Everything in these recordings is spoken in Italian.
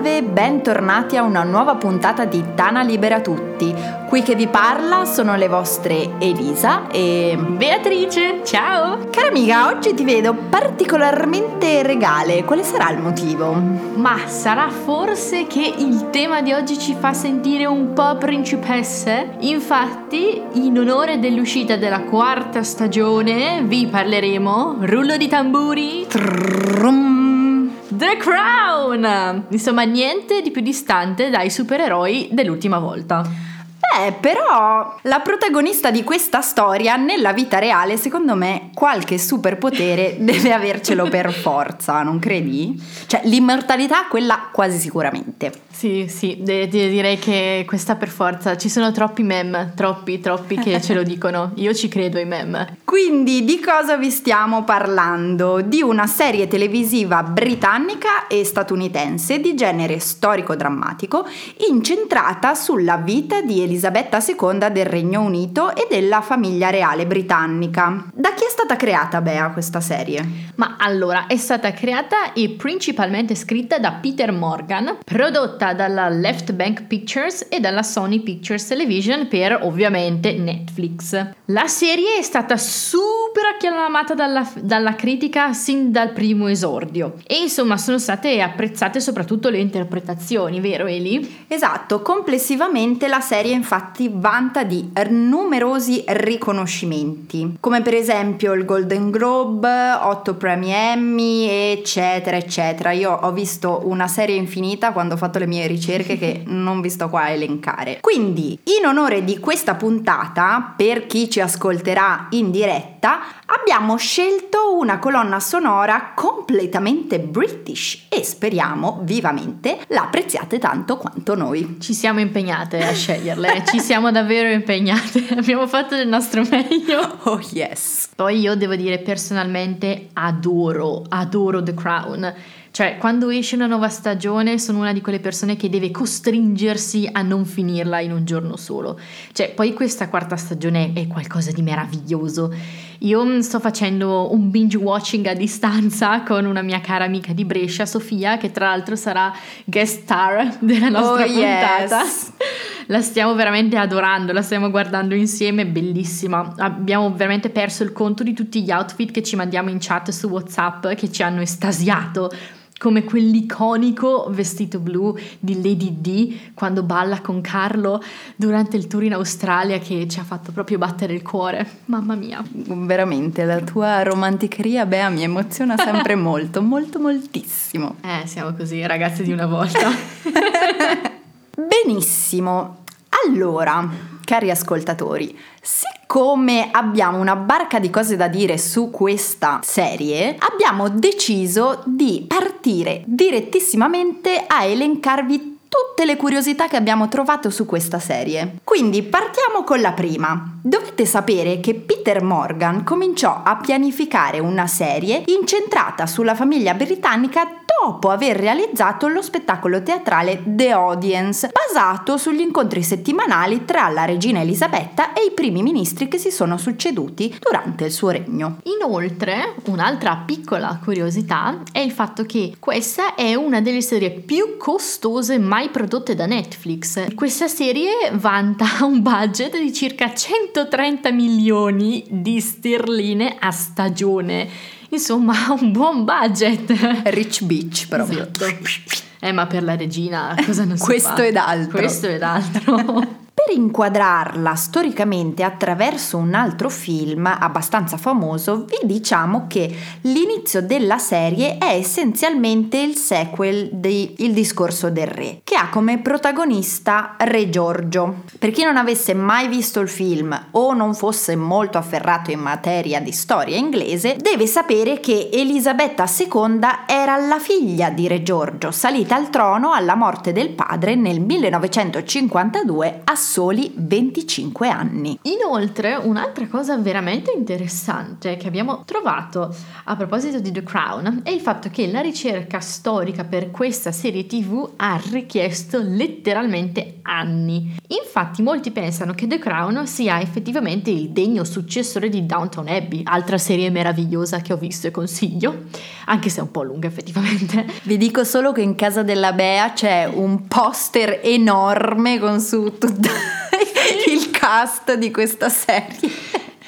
salve, bentornati a una nuova puntata di Tana Libera Tutti. Qui che vi parla sono le vostre Elisa e Beatrice. Ciao! Cara amica, oggi ti vedo particolarmente regale. Quale sarà il motivo? Ma sarà forse che il tema di oggi ci fa sentire un po' principesse? Infatti, in onore dell'uscita della quarta stagione, vi parleremo, rullo di tamburi, Trum. The Crown! Insomma, niente di più distante dai supereroi dell'ultima volta. Beh, però la protagonista di questa storia nella vita reale, secondo me, qualche superpotere deve avercelo per forza, non credi? Cioè, l'immortalità quella quasi sicuramente. Sì, sì, de- de- direi che questa per forza. Ci sono troppi meme, troppi, troppi che ce lo dicono. Io ci credo ai meme. Quindi di cosa vi stiamo parlando? Di una serie televisiva britannica e statunitense di genere storico-drammatico incentrata sulla vita di Elisabetta II del Regno Unito e della famiglia reale britannica. Da chi è stata creata Bea questa serie? Ma allora, è stata creata e principalmente scritta da Peter Morgan, prodotta dalla Left Bank Pictures e dalla Sony Pictures Television per ovviamente Netflix. La serie è stata super acclamata dalla, dalla critica sin dal primo esordio e insomma sono state apprezzate soprattutto le interpretazioni, vero Eli? Esatto, complessivamente la serie infatti vanta di numerosi riconoscimenti, come per esempio il Golden Globe, 8 premi Emmy, eccetera, eccetera. Io ho visto una serie infinita quando ho fatto le mie ricerche che non vi sto qua a elencare. Quindi, in onore di questa puntata, per chi ci ascolterà in diretta, abbiamo scelto una colonna sonora completamente british e speriamo vivamente la apprezziate tanto quanto noi. Ci siamo impegnate a sceglierle, ci siamo davvero impegnate, abbiamo fatto del nostro meglio. Oh yes! Poi io devo dire personalmente adoro, adoro The Crown. Cioè, quando esce una nuova stagione sono una di quelle persone che deve costringersi a non finirla in un giorno solo. Cioè, poi questa quarta stagione è qualcosa di meraviglioso. Io sto facendo un binge watching a distanza con una mia cara amica di Brescia, Sofia, che tra l'altro sarà guest star della nostra Oh, puntata. yes. La stiamo veramente adorando, la stiamo guardando insieme, bellissima. Abbiamo veramente perso il conto di tutti gli outfit che ci mandiamo in chat su WhatsApp che ci hanno estasiato. Come quell'iconico vestito blu di Lady D quando balla con Carlo durante il tour in Australia che ci ha fatto proprio battere il cuore. Mamma mia. Veramente, la tua romanticheria, Bea, mi emoziona sempre molto, molto, moltissimo. Eh, siamo così, ragazzi di una volta. Benissimo. Allora, cari ascoltatori, siccome abbiamo una barca di cose da dire su questa serie, abbiamo deciso di partire direttissimamente a elencarvi tutte le curiosità che abbiamo trovato su questa serie. Quindi partiamo con la prima. Dovete sapere che Peter Morgan cominciò a pianificare una serie incentrata sulla famiglia britannica dopo aver realizzato lo spettacolo teatrale The Audience, basato sugli incontri settimanali tra la regina Elisabetta e i primi ministri che si sono succeduti durante il suo regno. Inoltre, un'altra piccola curiosità è il fatto che questa è una delle serie più costose mai prodotte da Netflix. Questa serie vanta un budget di circa 130 milioni di sterline a stagione. Insomma, un buon budget. Rich Beach proprio. Esatto. Eh, ma per la regina cosa non si Questo fa? ed altro. Questo ed altro. Per inquadrarla storicamente attraverso un altro film abbastanza famoso, vi diciamo che l'inizio della serie è essenzialmente il sequel di Il discorso del re, che ha come protagonista Re Giorgio. Per chi non avesse mai visto il film o non fosse molto afferrato in materia di storia inglese, deve sapere che Elisabetta II era la figlia di Re Giorgio, salita al trono alla morte del padre nel 1952 a soli soli 25 anni. Inoltre, un'altra cosa veramente interessante che abbiamo trovato a proposito di The Crown è il fatto che la ricerca storica per questa serie TV ha richiesto letteralmente anni. Infatti, molti pensano che The Crown sia effettivamente il degno successore di Downton Abbey, altra serie meravigliosa che ho visto e consiglio, anche se è un po' lunga effettivamente. Vi dico solo che in casa della Bea c'è un poster enorme con su tutto cast di questa serie.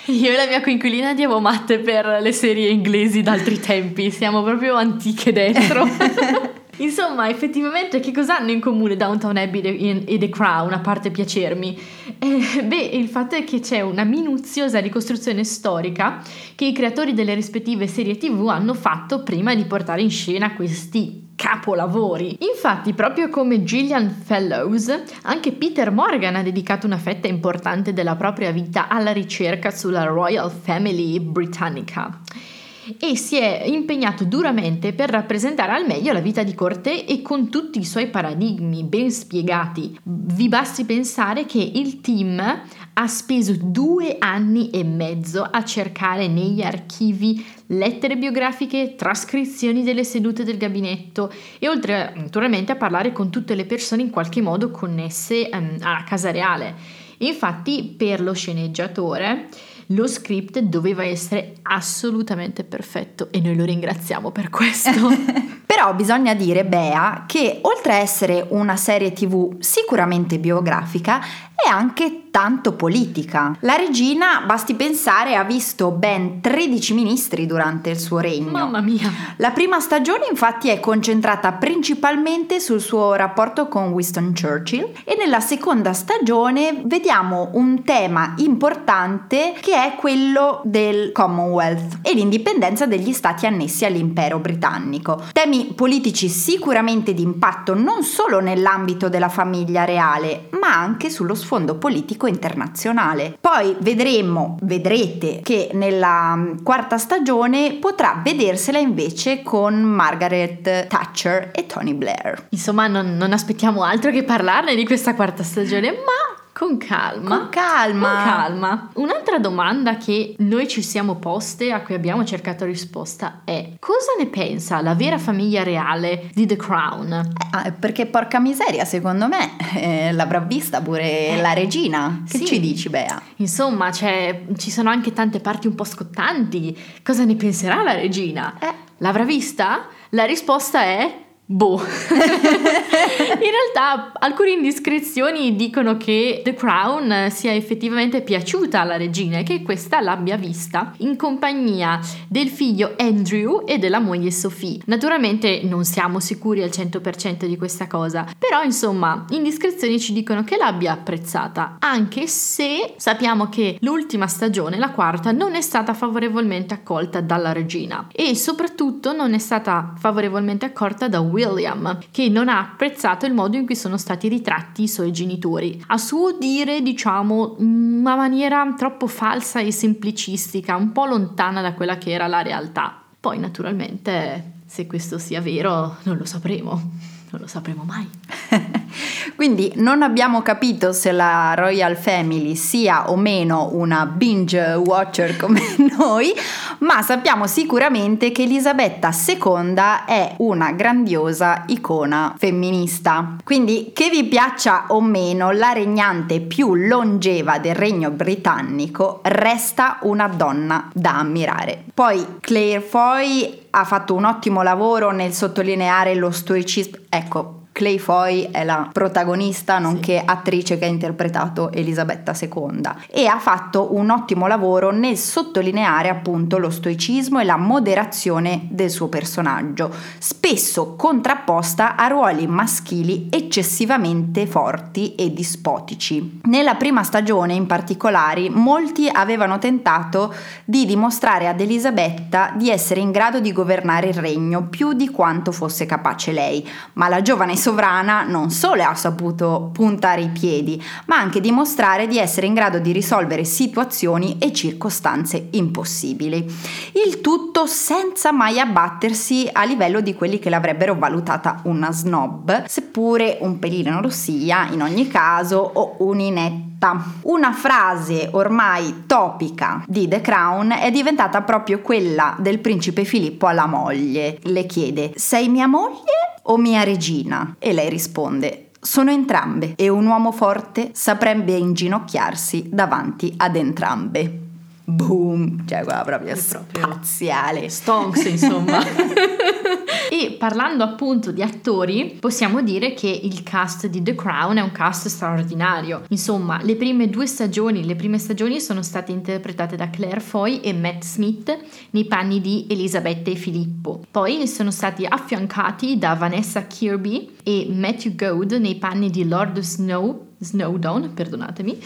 Io e la mia coinquilina andiamo matte per le serie inglesi d'altri tempi, siamo proprio antiche dentro. Insomma, effettivamente, che cosa hanno in comune Downtown Abbey e The Crown, a parte piacermi? Eh, beh, il fatto è che c'è una minuziosa ricostruzione storica che i creatori delle rispettive serie TV hanno fatto prima di portare in scena questi capolavori. Infatti, proprio come Gillian Fellows, anche Peter Morgan ha dedicato una fetta importante della propria vita alla ricerca sulla Royal Family britannica e si è impegnato duramente per rappresentare al meglio la vita di corte e con tutti i suoi paradigmi ben spiegati. Vi basti pensare che il team ha speso due anni e mezzo a cercare negli archivi lettere biografiche, trascrizioni delle sedute del gabinetto e oltre naturalmente a parlare con tutte le persone in qualche modo connesse um, alla casa reale. Infatti per lo sceneggiatore lo script doveva essere assolutamente perfetto e noi lo ringraziamo per questo. Però bisogna dire, Bea, che oltre a essere una serie tv sicuramente biografica, è anche tanto politica. La regina, basti pensare, ha visto ben 13 ministri durante il suo regno. Mamma mia! La prima stagione infatti è concentrata principalmente sul suo rapporto con Winston Churchill e nella seconda stagione vediamo un tema importante che è quello del Commonwealth e l'indipendenza degli stati annessi all'impero britannico. Temi politici sicuramente di impatto non solo nell'ambito della famiglia reale, ma anche sullo sfondo politico internazionale. Poi vedremo, vedrete che nella mm, quarta stagione potrà vedersela invece con Margaret Thatcher e Tony Blair. Insomma, non, non aspettiamo altro che parlarne di questa quarta stagione, ma con calma. Con calma. Con calma. Un'altra domanda che noi ci siamo poste, a cui abbiamo cercato risposta, è cosa ne pensa la vera famiglia reale di The Crown? Eh, perché porca miseria, secondo me eh, l'avrà vista pure eh, la regina. Che sì. ci dici, Bea? Insomma, ci sono anche tante parti un po' scottanti. Cosa ne penserà la regina? Eh. L'avrà vista? La risposta è Boh. in realtà alcune indiscrezioni dicono che The Crown sia effettivamente piaciuta alla regina e che questa l'abbia vista in compagnia del figlio Andrew e della moglie Sophie. Naturalmente non siamo sicuri al 100% di questa cosa, però insomma indiscrezioni ci dicono che l'abbia apprezzata, anche se sappiamo che l'ultima stagione, la quarta, non è stata favorevolmente accolta dalla regina e soprattutto non è stata favorevolmente accolta da Will William, che non ha apprezzato il modo in cui sono stati ritratti i suoi genitori. A suo dire, diciamo, una maniera troppo falsa e semplicistica, un po' lontana da quella che era la realtà. Poi, naturalmente, se questo sia vero, non lo sapremo non lo sapremo mai. Quindi non abbiamo capito se la Royal Family sia o meno una binge watcher come noi, ma sappiamo sicuramente che Elisabetta II è una grandiosa icona femminista. Quindi che vi piaccia o meno, la regnante più longeva del regno britannico resta una donna da ammirare. Poi Claire Foy ha fatto un ottimo lavoro nel sottolineare lo stoicismo. Ecco, Clay Foy è la protagonista nonché sì. attrice che ha interpretato Elisabetta II e ha fatto un ottimo lavoro nel sottolineare appunto lo stoicismo e la moderazione del suo personaggio, spesso contrapposta a ruoli maschili eccessivamente forti e dispotici. Nella prima stagione in particolare molti avevano tentato di dimostrare ad Elisabetta di essere in grado di governare il regno più di quanto fosse capace lei, ma la giovane sovrana non solo ha saputo puntare i piedi, ma anche dimostrare di essere in grado di risolvere situazioni e circostanze impossibili. Il tutto senza mai abbattersi a livello di quelli che l'avrebbero valutata una snob, seppure un pelino non lo sia in ogni caso o un'inetta una frase ormai topica di The Crown è diventata proprio quella del principe Filippo alla moglie. Le chiede: Sei mia moglie o mia regina? E lei risponde: sono entrambe e un uomo forte saprebbe inginocchiarsi davanti ad entrambe. Boom! Cioè, quella proprio, proprio spaziale. Stonks, insomma. e parlando appunto di attori, possiamo dire che il cast di The Crown è un cast straordinario. Insomma, le prime due stagioni, le prime stagioni sono state interpretate da Claire Foy e Matt Smith nei panni di Elisabetta e Filippo. Poi sono stati affiancati da Vanessa Kirby e Matthew Goad nei panni di Lord Snow Snowdon, perdonatemi,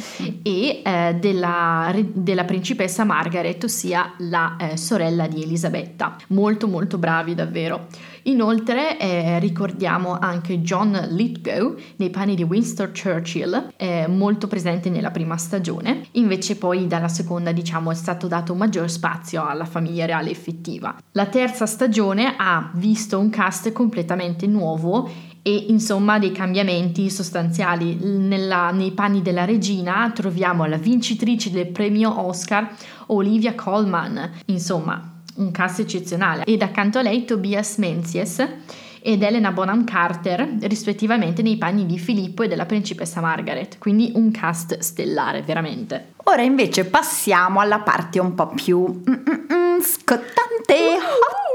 e eh, della, della, principessa Margaret, ossia la eh, sorella di Elisabetta. Molto molto bravi davvero. Inoltre eh, ricordiamo anche John Lithgow nei panni di Winston Churchill, eh, molto presente nella prima stagione, invece poi dalla seconda diciamo è stato dato maggior spazio alla famiglia reale effettiva. La terza stagione ha visto un cast completamente nuovo e insomma dei cambiamenti sostanziali. Nella, nei panni della regina troviamo la vincitrice del premio Oscar Olivia Colman, insomma un cast eccezionale, ed accanto a lei Tobias Menzies ed Elena Bonham Carter, rispettivamente nei panni di Filippo e della principessa Margaret, quindi un cast stellare veramente. Ora invece passiamo alla parte un po' più mm, mm, mm, scottante,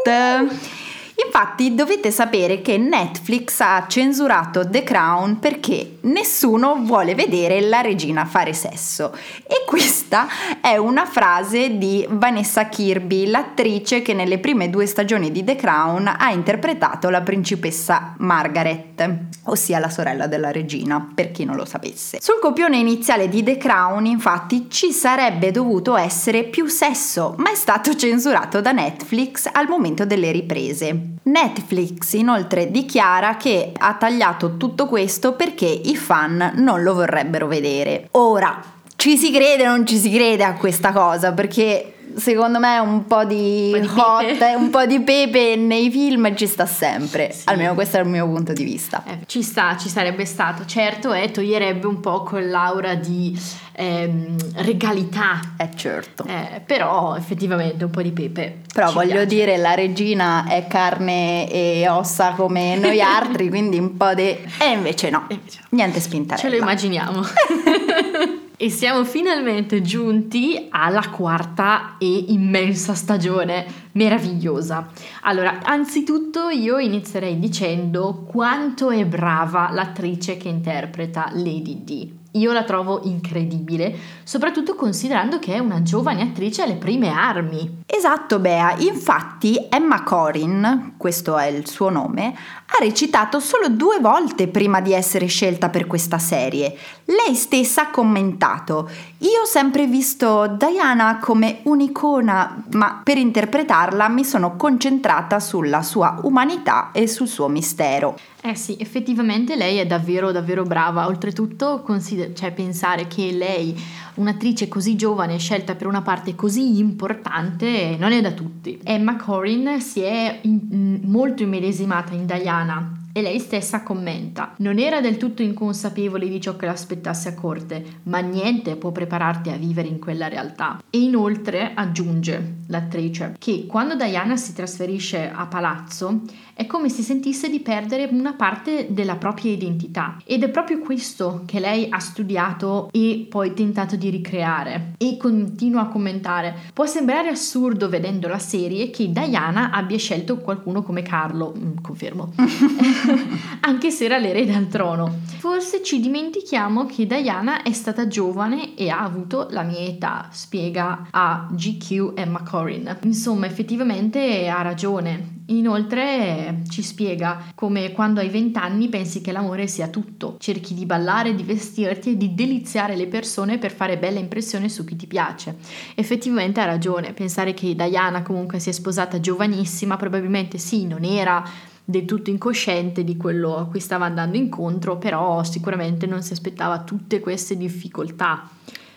hot. Infatti dovete sapere che Netflix ha censurato The Crown perché nessuno vuole vedere la regina fare sesso. E questa è una frase di Vanessa Kirby, l'attrice che nelle prime due stagioni di The Crown ha interpretato la principessa Margaret, ossia la sorella della regina, per chi non lo sapesse. Sul copione iniziale di The Crown, infatti, ci sarebbe dovuto essere più sesso, ma è stato censurato da Netflix al momento delle riprese. Netflix inoltre dichiara che ha tagliato tutto questo perché i fan non lo vorrebbero vedere. Ora, ci si crede o non ci si crede a questa cosa perché secondo me un po' di, un po di hot, un po' di pepe nei film ci sta sempre. Sì. Almeno questo è il mio punto di vista. Eh, ci sta, ci sarebbe stato. Certo, eh, toglierebbe un po' quell'aura di ehm, regalità. Eh certo. Eh, però effettivamente un po' di pepe. Però voglio piace. dire, la regina è carne e ossa come noi altri, quindi un po' di... E invece no, invece no. niente spintarella. Ce lo immaginiamo. E siamo finalmente giunti alla quarta e immensa stagione, meravigliosa. Allora, anzitutto io inizierei dicendo quanto è brava l'attrice che interpreta Lady D. Io la trovo incredibile, soprattutto considerando che è una giovane attrice alle prime armi. Esatto, Bea. Infatti Emma Corin, questo è il suo nome, ha recitato solo due volte prima di essere scelta per questa serie. Lei stessa ha commentato: Io ho sempre visto Diana come un'icona, ma per interpretarla mi sono concentrata sulla sua umanità e sul suo mistero. Eh sì, effettivamente lei è davvero davvero brava, oltretutto consider- cioè, pensare che lei, un'attrice così giovane, scelta per una parte così importante, non è da tutti. Emma Corrin si è in- molto immedesimata in Diana e lei stessa commenta: Non era del tutto inconsapevole di ciò che l'aspettasse a corte, ma niente può prepararti a vivere in quella realtà. E inoltre aggiunge l'attrice che quando Diana si trasferisce a palazzo è come se sentisse di perdere una parte della propria identità ed è proprio questo che lei ha studiato e poi tentato di ricreare e continua a commentare. Può sembrare assurdo vedendo la serie che Diana abbia scelto qualcuno come Carlo, mm, confermo. anche se era l'erede al trono. Forse ci dimentichiamo che Diana è stata giovane e ha avuto la mia età, spiega a GQ Emma Corrin. Insomma, effettivamente ha ragione. Inoltre ci spiega come quando hai 20 anni pensi che l'amore sia tutto, cerchi di ballare, di vestirti e di deliziare le persone per fare bella impressione su chi ti piace. Effettivamente ha ragione, pensare che Diana comunque si è sposata giovanissima, probabilmente sì, non era del tutto incosciente di quello a cui stava andando incontro, però sicuramente non si aspettava tutte queste difficoltà.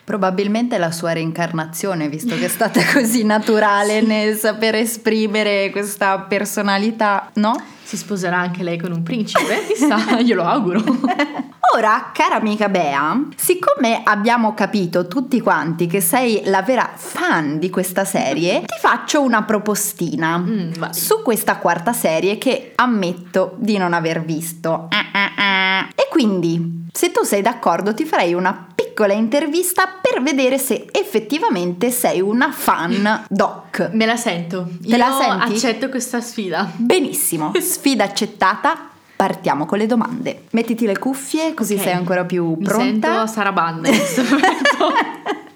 Probabilmente la sua reincarnazione, visto che è stata così naturale sì. nel saper esprimere questa personalità, no? Si sposerà anche lei con un principe, chissà, glielo auguro. Ora, cara amica Bea, siccome abbiamo capito tutti quanti che sei la vera fan di questa serie, ti faccio una propostina mm, su questa quarta serie che ammetto di non aver visto. E quindi, se tu sei d'accordo, ti farei una piccola intervista per vedere se effettivamente sei una fan doc. Me la sento. Te Io la senti? accetto questa sfida. Benissimo, sfida accettata. Partiamo con le domande. Mettiti le cuffie così okay. sei ancora più pronta. Mi sento questo momento.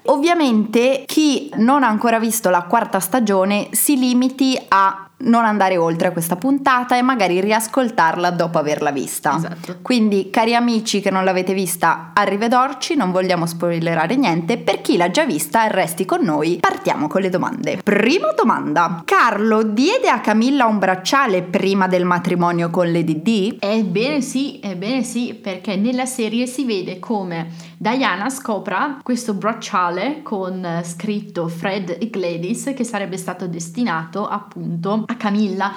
Ovviamente chi non ha ancora visto la quarta stagione si limiti a non andare oltre a questa puntata e magari riascoltarla dopo averla vista. Esatto. Quindi, cari amici che non l'avete vista, arrivederci, non vogliamo spoilerare niente. Per chi l'ha già vista, resti con noi. Partiamo con le domande. Prima domanda: Carlo diede a Camilla un bracciale prima del matrimonio con Lady D? Ebbene sì, ebbene sì, perché nella serie si vede come Diana scopra questo bracciale con eh, scritto Fred e Gladys che sarebbe stato destinato appunto a Camilla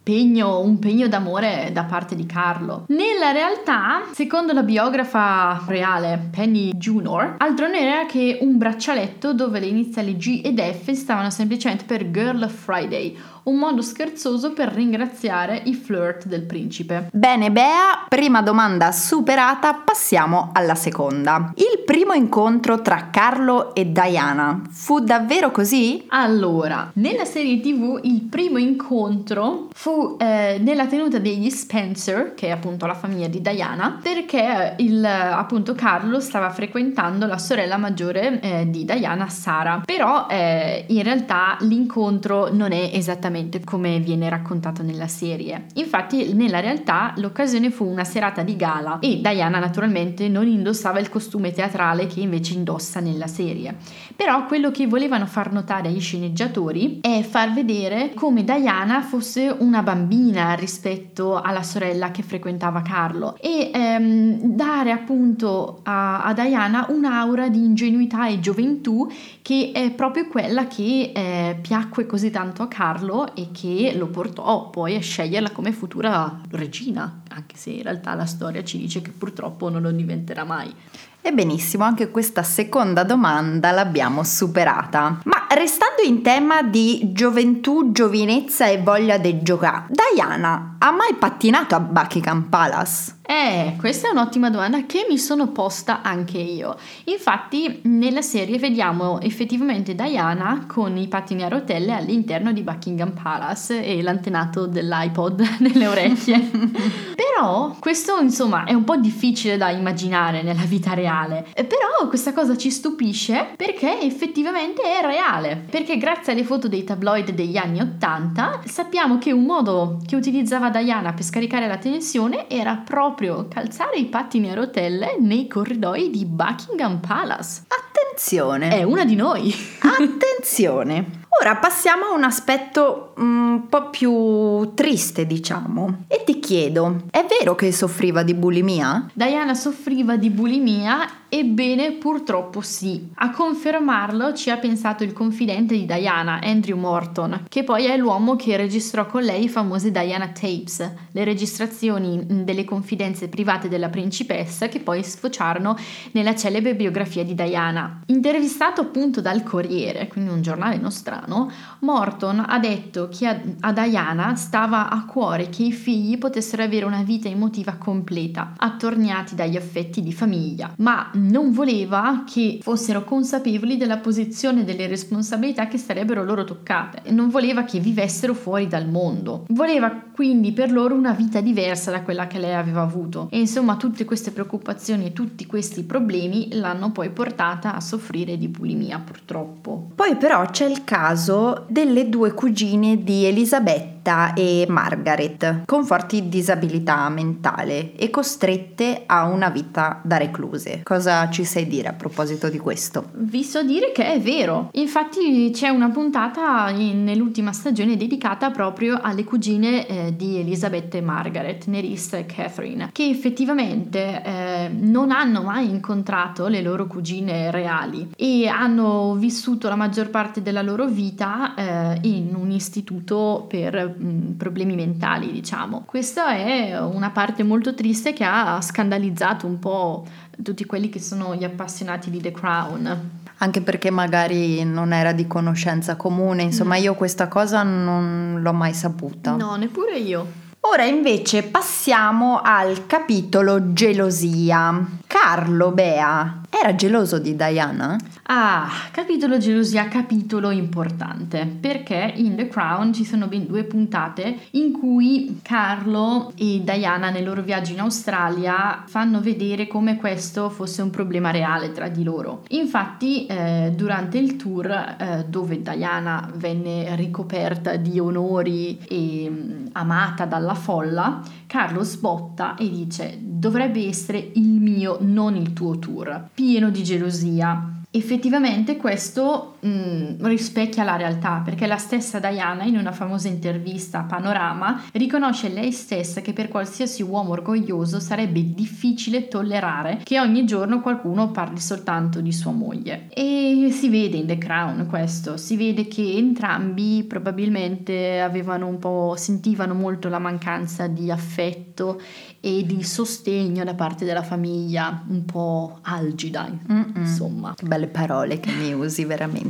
pegno, un pegno d'amore da parte di Carlo. Nella realtà, secondo la biografa reale Penny Junor, altro non era che un braccialetto dove le iniziali G ed F stavano semplicemente per Girl Friday, un modo scherzoso per ringraziare i flirt del principe. Bene Bea, prima domanda superata, passiamo alla seconda. Il primo incontro tra Carlo e Diana fu davvero così? Allora, nella serie tv il primo incontro fu eh, nella tenuta degli Spencer, che è appunto la famiglia di Diana, perché il, appunto Carlo stava frequentando la sorella maggiore eh, di Diana, Sara. Però eh, in realtà l'incontro non è esattamente esattamente come viene raccontato nella serie. Infatti, nella realtà l'occasione fu una serata di gala e Diana naturalmente non indossava il costume teatrale che invece indossa nella serie. Però quello che volevano far notare agli sceneggiatori è far vedere come Diana fosse una bambina rispetto alla sorella che frequentava Carlo e ehm, dare appunto a, a, Diana un'aura di ingenuità e gioventù che è proprio quella che eh, piacque così tanto a Carlo e che lo portò poi a sceglierla come futura regina, anche se in realtà la storia ci dice che purtroppo non lo diventerà mai. E benissimo, anche questa seconda domanda l'abbiamo superata. Ma restando in tema di gioventù, giovinezza e voglia di giocare, Diana ha mai pattinato a Buckingham Palace? Eh, questa è un'ottima domanda che mi sono posta anche io. Infatti, nella serie vediamo effettivamente Diana con i pattini a rotelle all'interno di Buckingham Palace e l'antenato dell'iPod nelle orecchie. Però questo, insomma, è un po' difficile da immaginare nella vita reale. Però questa cosa ci stupisce perché effettivamente è reale. Perché grazie alle foto dei tabloid degli anni 80 sappiamo che un modo che utilizzava Diana per scaricare la tensione era proprio proprio calzare i pattini a rotelle nei corridoi di Buckingham Palace. Attenzione! È una di noi! Attenzione! Ora passiamo a un aspetto mm, un po' più triste, diciamo. E ti chiedo, è vero che soffriva di bulimia? Diana soffriva di bulimia Ebbene, purtroppo sì. A confermarlo ci ha pensato il confidente di Diana, Andrew Morton, che poi è l'uomo che registrò con lei i famosi Diana Tapes, le registrazioni delle confidenze private della principessa che poi sfociarono nella celebre biografia di Diana. Intervistato appunto dal Corriere, quindi un giornale nostrano, Morton ha detto che a, a Diana stava a cuore che i figli potessero avere una vita emotiva completa, attorniati dagli affetti di famiglia, ma non voleva che fossero consapevoli della posizione delle responsabilità che sarebbero loro toccate. Non voleva che vivessero fuori dal mondo. Voleva quindi per loro una vita diversa da quella che lei aveva avuto. E insomma tutte queste preoccupazioni e tutti questi problemi l'hanno poi portata a soffrire di bulimia purtroppo. Poi però c'è il caso delle due cugine di Elisabetta e Margaret con forti disabilità mentale e costrette a una vita da recluse. Cosa ci sai dire a proposito di questo? Vi so dire che è vero. Infatti c'è una puntata in, nell'ultima stagione dedicata proprio alle cugine eh, di Elisabetta e Margaret, Nerissa e Catherine, che effettivamente eh, non hanno mai incontrato le loro cugine reali e hanno vissuto la maggior parte della loro vita eh, in un istituto per mh, mm, problemi mentali, diciamo. Questa è una parte molto triste che ha scandalizzato un po' tutti quelli che sono gli appassionati di The Crown anche perché magari non era di conoscenza comune, insomma mm. io questa cosa non l'ho mai saputa. No, neppure io. Ora invece passiamo al capitolo gelosia. Carlo Bea era geloso di Diana? Ah, capitolo gelosia, capitolo importante, perché in The Crown ci sono ben due puntate in cui Carlo e Diana nel loro viaggio in Australia fanno vedere come questo fosse un problema reale tra di loro. Infatti, eh, durante il tour eh, dove Diana venne ricoperta di onori e mh, mm, amata dalla folla, Carlo sbotta e dice dovrebbe essere il mio, non il tuo tour, pieno di gelosia. Effettivamente questo mh, mm, rispecchia la realtà perché la stessa Diana in una famosa intervista a Panorama riconosce lei stessa che per qualsiasi uomo orgoglioso sarebbe difficile tollerare che ogni giorno qualcuno parli soltanto di sua moglie. E si vede in The Crown questo, si vede che entrambi probabilmente avevano un po' sentivano molto la mancanza di affetto e di sostegno da parte della famiglia, un po' algida, Mm-mm. insomma. Belle parole che mi usi veramente.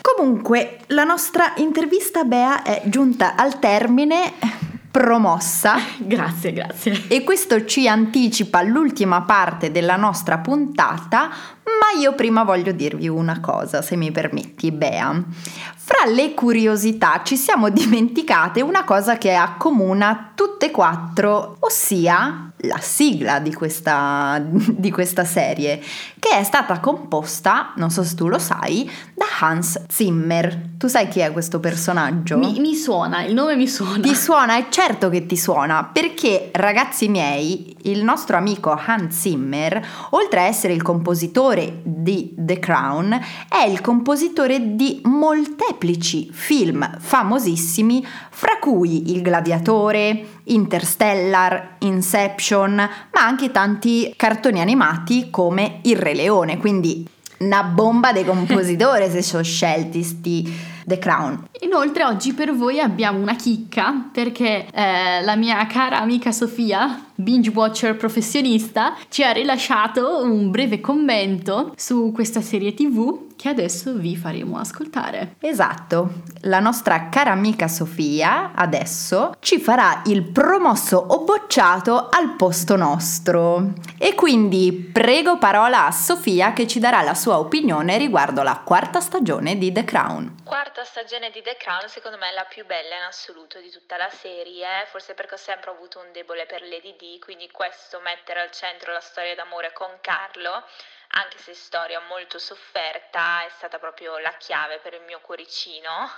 Comunque, la nostra intervista a Bea è giunta al termine promossa. grazie, grazie. E questo ci anticipa l'ultima parte della nostra puntata, ma io prima voglio dirvi una cosa, se mi permetti, Bea. Fra le curiosità ci siamo dimenticate una cosa che accomuna tutte e quattro, ossia la sigla di questa, di questa serie, che è stata composta, non so se tu lo sai, da Hans Zimmer. Tu sai chi è questo personaggio? Mi, mi suona, il nome mi suona. Ti suona? È certo che ti suona, perché ragazzi miei, il nostro amico Hans Zimmer, oltre a essere il compositore di The Crown, è il compositore di molteplici film famosissimi, fra cui Il Gladiatore, Interstellar, Inception, ma anche tanti cartoni animati come Il Re Leone, quindi una bomba dei compositori se sono scelti sti The Crown. Inoltre oggi per voi abbiamo una chicca perché eh, la mia cara amica Sofia, binge watcher professionista, ci ha rilasciato un breve commento su questa serie tv che adesso vi faremo ascoltare. Esatto, la nostra cara amica Sofia adesso ci farà il promosso o bocciato al posto nostro. E quindi prego parola a Sofia che ci darà la sua opinione riguardo la quarta stagione di The Crown. Quarta stagione di The Crown secondo me è la più bella in assoluto di tutta la serie, forse perché ho sempre avuto un debole per Lady D, quindi questo mettere al centro la storia d'amore con Carlo anche se storia molto sofferta, è stata proprio la chiave per il mio cuoricino.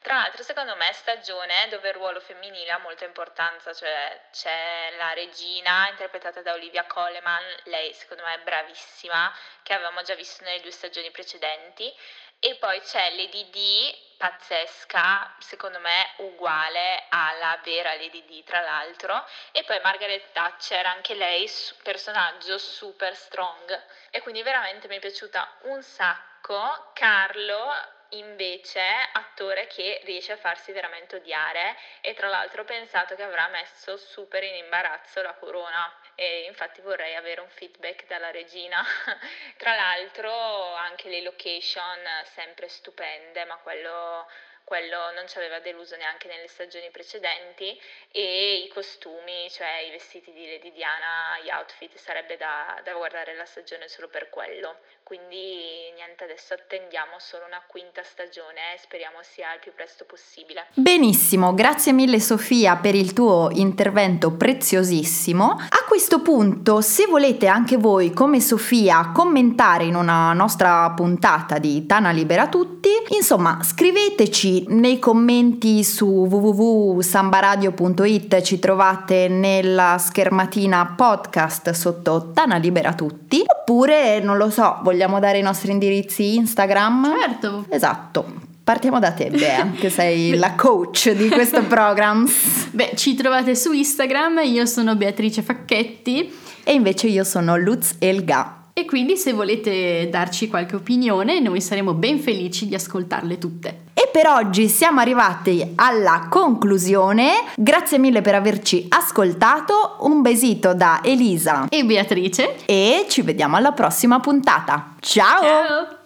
Tra l'altro, secondo me, stagione dove il ruolo femminile ha molta importanza, cioè c'è la regina interpretata da Olivia Coleman, lei secondo me è bravissima, che avevamo già visto nelle due stagioni precedenti, e poi c'è Lady D, pazzesca, secondo me uguale alla vera Lady D tra l'altro, e poi Margaret Thatcher, anche lei personaggio super strong. E quindi veramente mi è piaciuta un sacco. Carlo invece attore che riesce a farsi veramente odiare. E tra l'altro ho pensato che avrà messo super in imbarazzo la corona e infatti vorrei avere un feedback dalla regina. Tra l'altro anche le location sempre stupende, ma quello quello non ci aveva deluso neanche nelle stagioni precedenti e i costumi, cioè i vestiti di Lady Diana, gli outfit, sarebbe da, da guardare la stagione solo per quello. Quindi niente, adesso attendiamo solo una quinta stagione e speriamo sia il più presto possibile. Benissimo, grazie mille Sofia per il tuo intervento preziosissimo. A questo punto, se volete anche voi, come Sofia, commentare in una nostra puntata di Tana Libera Tutti, insomma, scriveteci nei commenti su www.sambaradio.it, ci trovate nella schermatina podcast sotto Tana Libera Tutti, oppure, non lo so, vogliamo dare i nostri indirizzi Instagram? Certo. Esatto Partiamo da te, Bea, che sei la coach di questo program. Beh, ci trovate su Instagram, io sono Beatrice Facchetti. E invece io sono Luz Elga. E quindi se volete darci qualche opinione, noi saremo ben felici di ascoltarle tutte. E per oggi siamo arrivati alla conclusione. Grazie mille per averci ascoltato. Un besito da Elisa e Beatrice. E ci vediamo alla prossima puntata. Ciao! Ciao!